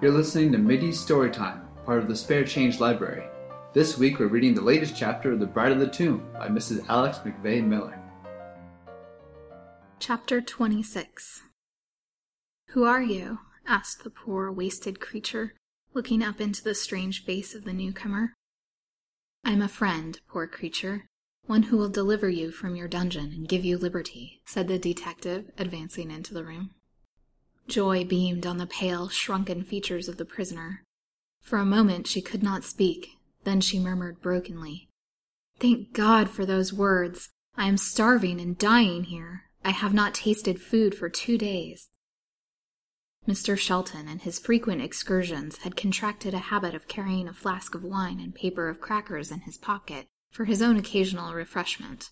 You're listening to Mittie's Storytime, part of the Spare Change Library. This week we're reading the latest chapter of The Bride of the Tomb by Mrs. Alex McVeigh Miller. Chapter 26 Who are you? asked the poor, wasted creature, looking up into the strange face of the newcomer. I'm a friend, poor creature, one who will deliver you from your dungeon and give you liberty, said the detective, advancing into the room. Joy beamed on the pale, shrunken features of the prisoner. For a moment she could not speak, then she murmured brokenly, Thank God for those words! I am starving and dying here. I have not tasted food for two days. Mr. Shelton, in his frequent excursions, had contracted a habit of carrying a flask of wine and paper of crackers in his pocket for his own occasional refreshment.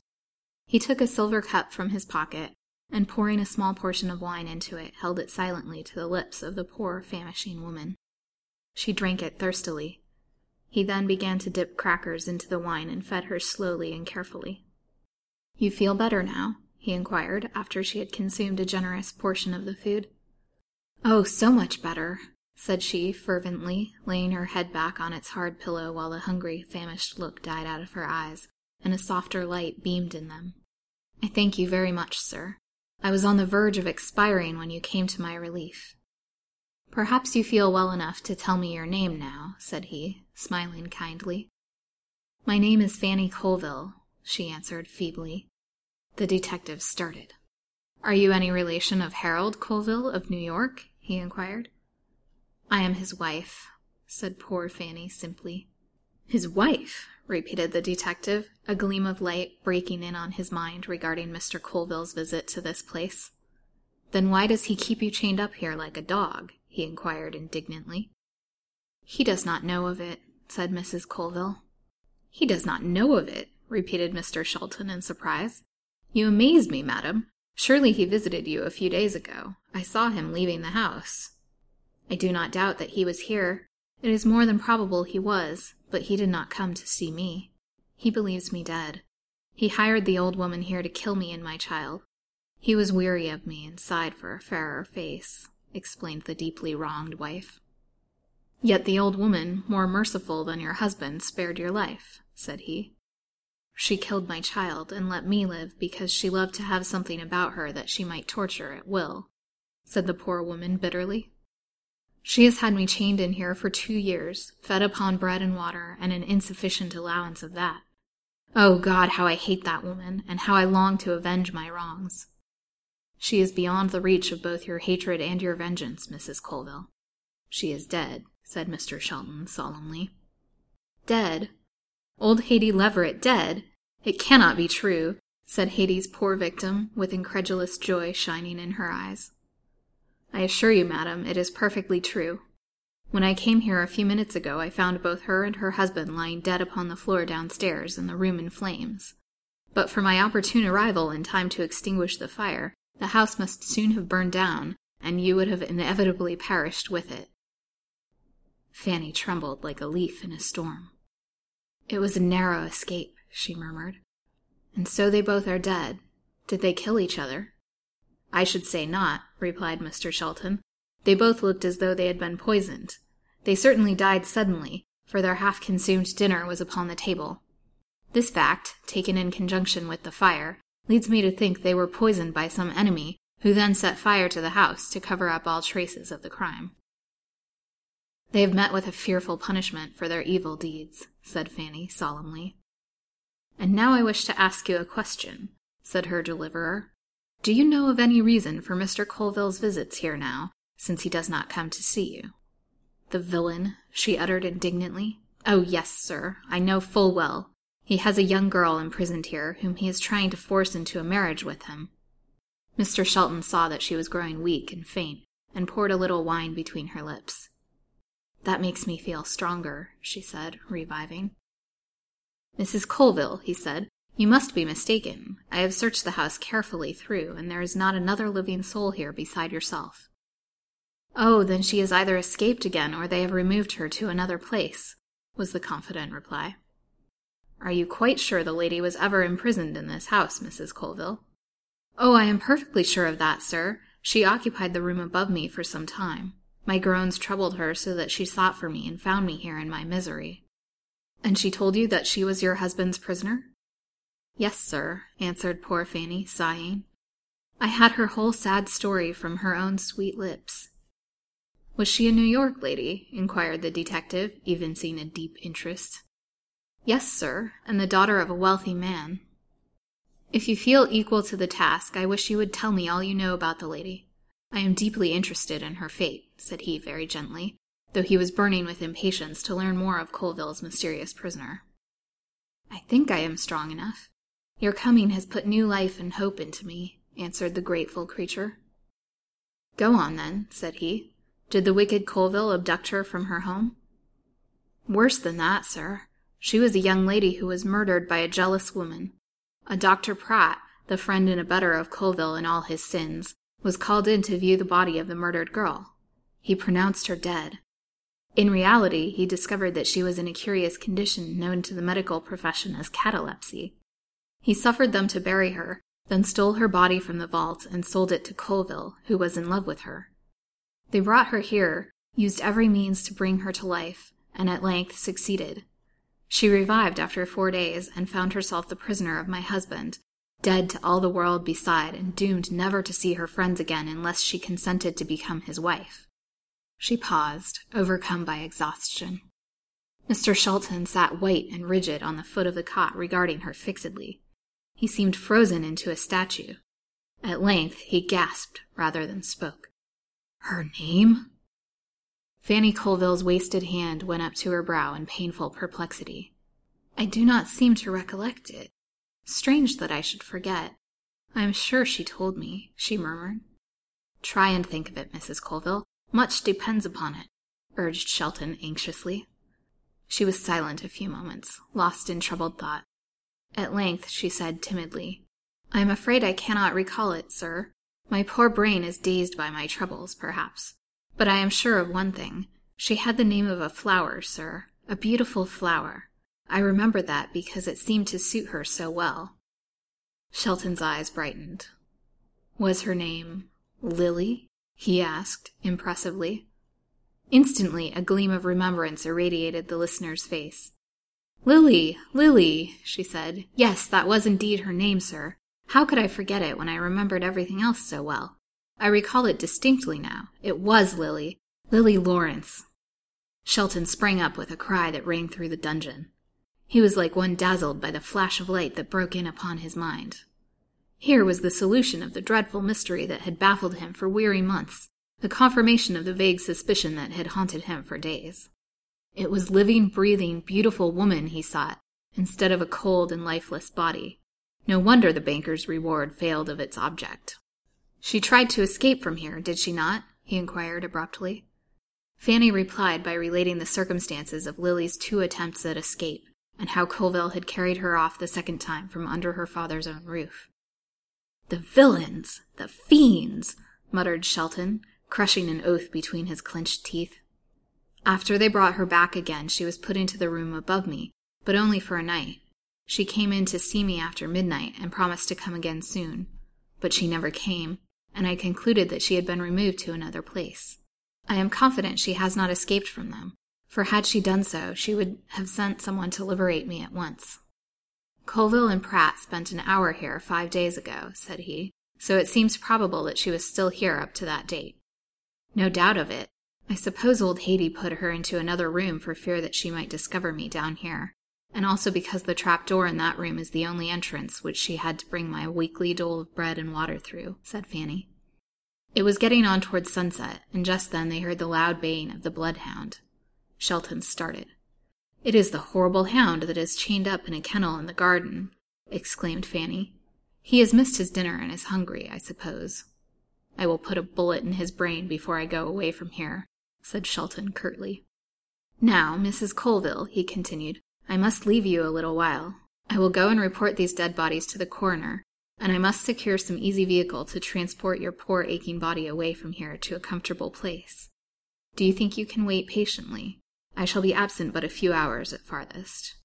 He took a silver cup from his pocket, and pouring a small portion of wine into it, held it silently to the lips of the poor famishing woman. She drank it thirstily. He then began to dip crackers into the wine and fed her slowly and carefully. You feel better now? he inquired, after she had consumed a generous portion of the food. Oh, so much better, said she fervently, laying her head back on its hard pillow while the hungry, famished look died out of her eyes, and a softer light beamed in them. I thank you very much, sir. I was on the verge of expiring when you came to my relief. Perhaps you feel well enough to tell me your name now, said he, smiling kindly. My name is Fanny Colville, she answered feebly. The detective started. Are you any relation of Harold Colville of New York? he inquired. I am his wife, said poor Fanny simply. His wife, repeated the detective, a gleam of light breaking in on his mind regarding Mr. Colville's visit to this place. Then why does he keep you chained up here like a dog? he inquired indignantly. He does not know of it, said Mrs. Colville. He does not know of it, repeated Mr. Shelton in surprise. You amaze me, madam. Surely he visited you a few days ago. I saw him leaving the house. I do not doubt that he was here. It is more than probable he was, but he did not come to see me. He believes me dead. He hired the old woman here to kill me and my child. He was weary of me and sighed for a fairer face, explained the deeply wronged wife. Yet the old woman, more merciful than your husband, spared your life, said he. She killed my child and let me live because she loved to have something about her that she might torture at will, said the poor woman bitterly. She has had me chained in here for two years, fed upon bread and water, and an insufficient allowance of that. Oh God, how I hate that woman, and how I long to avenge my wrongs. She is beyond the reach of both your hatred and your vengeance, Mrs. Colville. She is dead, said Mr. Shelton solemnly. Dead? Old Haidee Leverett dead? It cannot be true, said Haidee's poor victim, with incredulous joy shining in her eyes. I assure you, madam, it is perfectly true. When I came here a few minutes ago, I found both her and her husband lying dead upon the floor downstairs and the room in flames. But for my opportune arrival in time to extinguish the fire, the house must soon have burned down, and you would have inevitably perished with it. Fanny trembled like a leaf in a storm. It was a narrow escape, she murmured. And so they both are dead. Did they kill each other? I should say not, replied Mr. Shelton. They both looked as though they had been poisoned. They certainly died suddenly, for their half consumed dinner was upon the table. This fact, taken in conjunction with the fire, leads me to think they were poisoned by some enemy, who then set fire to the house to cover up all traces of the crime. They have met with a fearful punishment for their evil deeds, said Fanny solemnly. And now I wish to ask you a question, said her deliverer. Do you know of any reason for Mr. Colville's visits here now, since he does not come to see you? The villain, she uttered indignantly. Oh, yes, sir, I know full well. He has a young girl imprisoned here, whom he is trying to force into a marriage with him. Mr. Shelton saw that she was growing weak and faint, and poured a little wine between her lips. That makes me feel stronger, she said, reviving. Mrs. Colville, he said, you must be mistaken. I have searched the house carefully through, and there is not another living soul here beside yourself. Oh, then she has either escaped again or they have removed her to another place, was the confident reply. Are you quite sure the lady was ever imprisoned in this house, Mrs. Colville? Oh, I am perfectly sure of that, sir. She occupied the room above me for some time. My groans troubled her so that she sought for me and found me here in my misery. And she told you that she was your husband's prisoner? Yes, sir, answered poor Fanny, sighing. I had her whole sad story from her own sweet lips. Was she a New York lady? inquired the detective, evincing a deep interest. Yes, sir, and the daughter of a wealthy man. If you feel equal to the task, I wish you would tell me all you know about the lady. I am deeply interested in her fate, said he very gently, though he was burning with impatience to learn more of Colville's mysterious prisoner. I think I am strong enough. Your coming has put new life and hope into me, answered the grateful creature. Go on, then, said he. Did the wicked Colville abduct her from her home? Worse than that, sir. She was a young lady who was murdered by a jealous woman. A Dr. Pratt, the friend and abettor of Colville in all his sins, was called in to view the body of the murdered girl. He pronounced her dead. In reality, he discovered that she was in a curious condition known to the medical profession as catalepsy. He suffered them to bury her, then stole her body from the vault and sold it to Colville, who was in love with her. They brought her here, used every means to bring her to life, and at length succeeded. She revived after four days and found herself the prisoner of my husband, dead to all the world beside and doomed never to see her friends again unless she consented to become his wife. She paused, overcome by exhaustion. Mr. Shelton sat white and rigid on the foot of the cot regarding her fixedly. He seemed frozen into a statue. At length he gasped rather than spoke. Her name? Fanny Colville's wasted hand went up to her brow in painful perplexity. I do not seem to recollect it. Strange that I should forget. I am sure she told me, she murmured. Try and think of it, Mrs. Colville. Much depends upon it, urged Shelton anxiously. She was silent a few moments, lost in troubled thought. At length she said timidly, I am afraid I cannot recall it, sir. My poor brain is dazed by my troubles, perhaps. But I am sure of one thing. She had the name of a flower, sir, a beautiful flower. I remember that because it seemed to suit her so well. Shelton's eyes brightened. Was her name Lily? he asked, impressively. Instantly, a gleam of remembrance irradiated the listener's face. Lily, Lily, she said. Yes, that was indeed her name, sir. How could I forget it when I remembered everything else so well? I recall it distinctly now. It was Lily. Lily Lawrence. Shelton sprang up with a cry that rang through the dungeon. He was like one dazzled by the flash of light that broke in upon his mind. Here was the solution of the dreadful mystery that had baffled him for weary months, the confirmation of the vague suspicion that had haunted him for days. It was living, breathing, beautiful woman he sought, instead of a cold and lifeless body. No wonder the banker's reward failed of its object. She tried to escape from here, did she not? he inquired abruptly. Fanny replied by relating the circumstances of Lily's two attempts at escape, and how Colville had carried her off the second time from under her father's own roof. The villains! The fiends! muttered Shelton, crushing an oath between his clenched teeth. After they brought her back again, she was put into the room above me, but only for a night. She came in to see me after midnight and promised to come again soon, but she never came, and I concluded that she had been removed to another place. I am confident she has not escaped from them, for had she done so, she would have sent someone to liberate me at once. Colville and Pratt spent an hour here five days ago, said he, so it seems probable that she was still here up to that date. No doubt of it. I suppose old Haidee put her into another room for fear that she might discover me down here, and also because the trap door in that room is the only entrance which she had to bring my weekly dole of bread and water through, said Fanny. It was getting on towards sunset, and just then they heard the loud baying of the bloodhound. Shelton started. It is the horrible hound that is chained up in a kennel in the garden, exclaimed Fanny. He has missed his dinner and is hungry, I suppose. I will put a bullet in his brain before I go away from here, said Shelton curtly. Now, Mrs. Colville, he continued, I must leave you a little while. I will go and report these dead bodies to the coroner, and I must secure some easy vehicle to transport your poor aching body away from here to a comfortable place. Do you think you can wait patiently? I shall be absent but a few hours at farthest.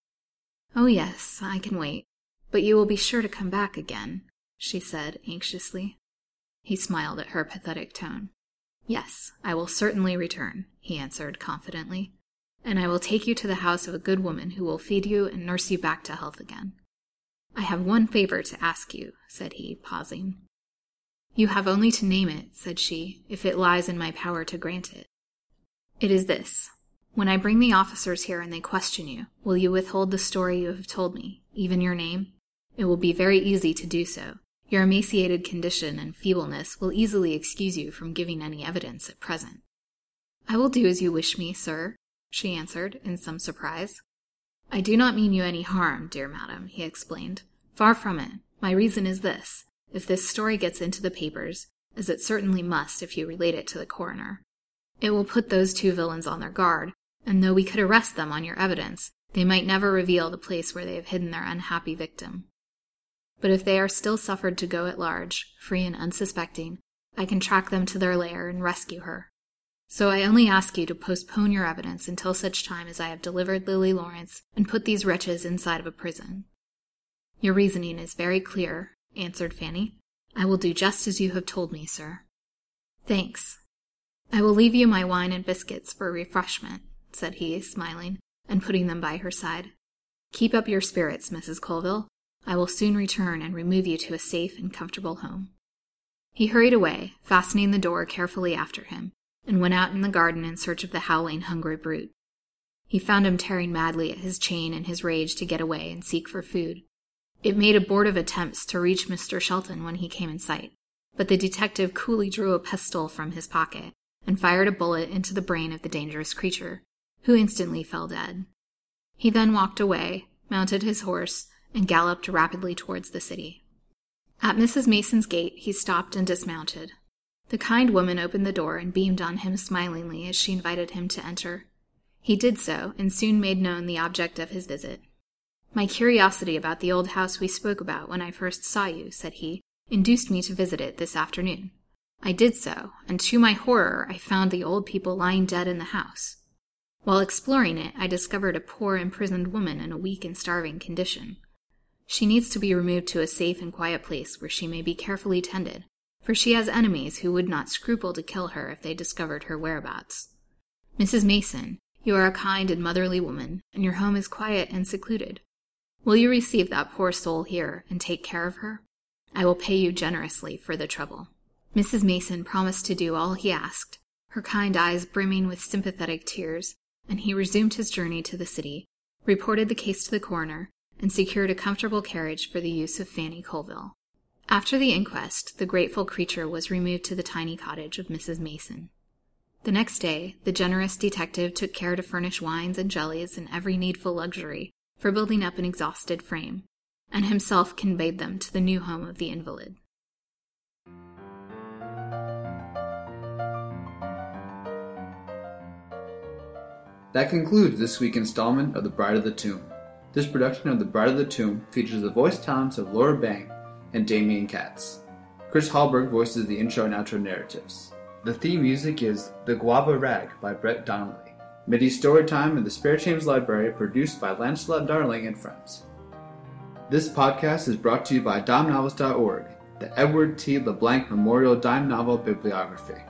Oh, yes, I can wait. But you will be sure to come back again, she said anxiously. He smiled at her pathetic tone. Yes, I will certainly return, he answered confidently, and I will take you to the house of a good woman who will feed you and nurse you back to health again. I have one favor to ask you, said he, pausing. You have only to name it, said she, if it lies in my power to grant it. It is this. When I bring the officers here and they question you, will you withhold the story you have told me, even your name? It will be very easy to do so. Your emaciated condition and feebleness will easily excuse you from giving any evidence at present. I will do as you wish me, sir, she answered, in some surprise. I do not mean you any harm, dear madam, he explained. Far from it. My reason is this. If this story gets into the papers, as it certainly must if you relate it to the coroner, it will put those two villains on their guard, and though we could arrest them on your evidence, they might never reveal the place where they have hidden their unhappy victim. But if they are still suffered to go at large, free and unsuspecting, I can track them to their lair and rescue her. So I only ask you to postpone your evidence until such time as I have delivered Lily Lawrence and put these wretches inside of a prison. Your reasoning is very clear, answered Fanny. I will do just as you have told me, sir. Thanks. I will leave you my wine and biscuits for refreshment, said he, smiling, and putting them by her side. Keep up your spirits, Mrs. Colville. I will soon return and remove you to a safe and comfortable home. He hurried away, fastening the door carefully after him, and went out in the garden in search of the howling, hungry brute. He found him tearing madly at his chain in his rage to get away and seek for food. It made abortive attempts to reach Mr. Shelton when he came in sight, but the detective coolly drew a pistol from his pocket and fired a bullet into the brain of the dangerous creature, who instantly fell dead. He then walked away, mounted his horse, and galloped rapidly towards the city. At Mrs. Mason's gate, he stopped and dismounted. The kind woman opened the door and beamed on him smilingly as she invited him to enter. He did so, and soon made known the object of his visit. My curiosity about the old house we spoke about when I first saw you, said he, induced me to visit it this afternoon. I did so, and to my horror I found the old people lying dead in the house. While exploring it, I discovered a poor imprisoned woman in a weak and starving condition. She needs to be removed to a safe and quiet place where she may be carefully tended, for she has enemies who would not scruple to kill her if they discovered her whereabouts. Mrs. Mason, you are a kind and motherly woman, and your home is quiet and secluded. Will you receive that poor soul here and take care of her? I will pay you generously for the trouble. Mrs. Mason promised to do all he asked, her kind eyes brimming with sympathetic tears, and he resumed his journey to the city, reported the case to the coroner, and secured a comfortable carriage for the use of Fanny Colville. After the inquest, the grateful creature was removed to the tiny cottage of Mrs. Mason. The next day, the generous detective took care to furnish wines and jellies and every needful luxury for building up an exhausted frame, and himself conveyed them to the new home of the invalid. That concludes this week's installment of The Bride of the Tomb. This production of The Bride of the Tomb features the voice talents of Laura Bang and Demian Katz. Chris Hallberg voices the intro and outro narratives. The theme music is The Guava Rag by Brett Donnelly. Mittie Storytime in the Spare Change Library produced by Lancelot Darling and friends. This podcast is brought to you by DimeNovels.org, the Edward T. LeBlanc Memorial Dime Novel Bibliography.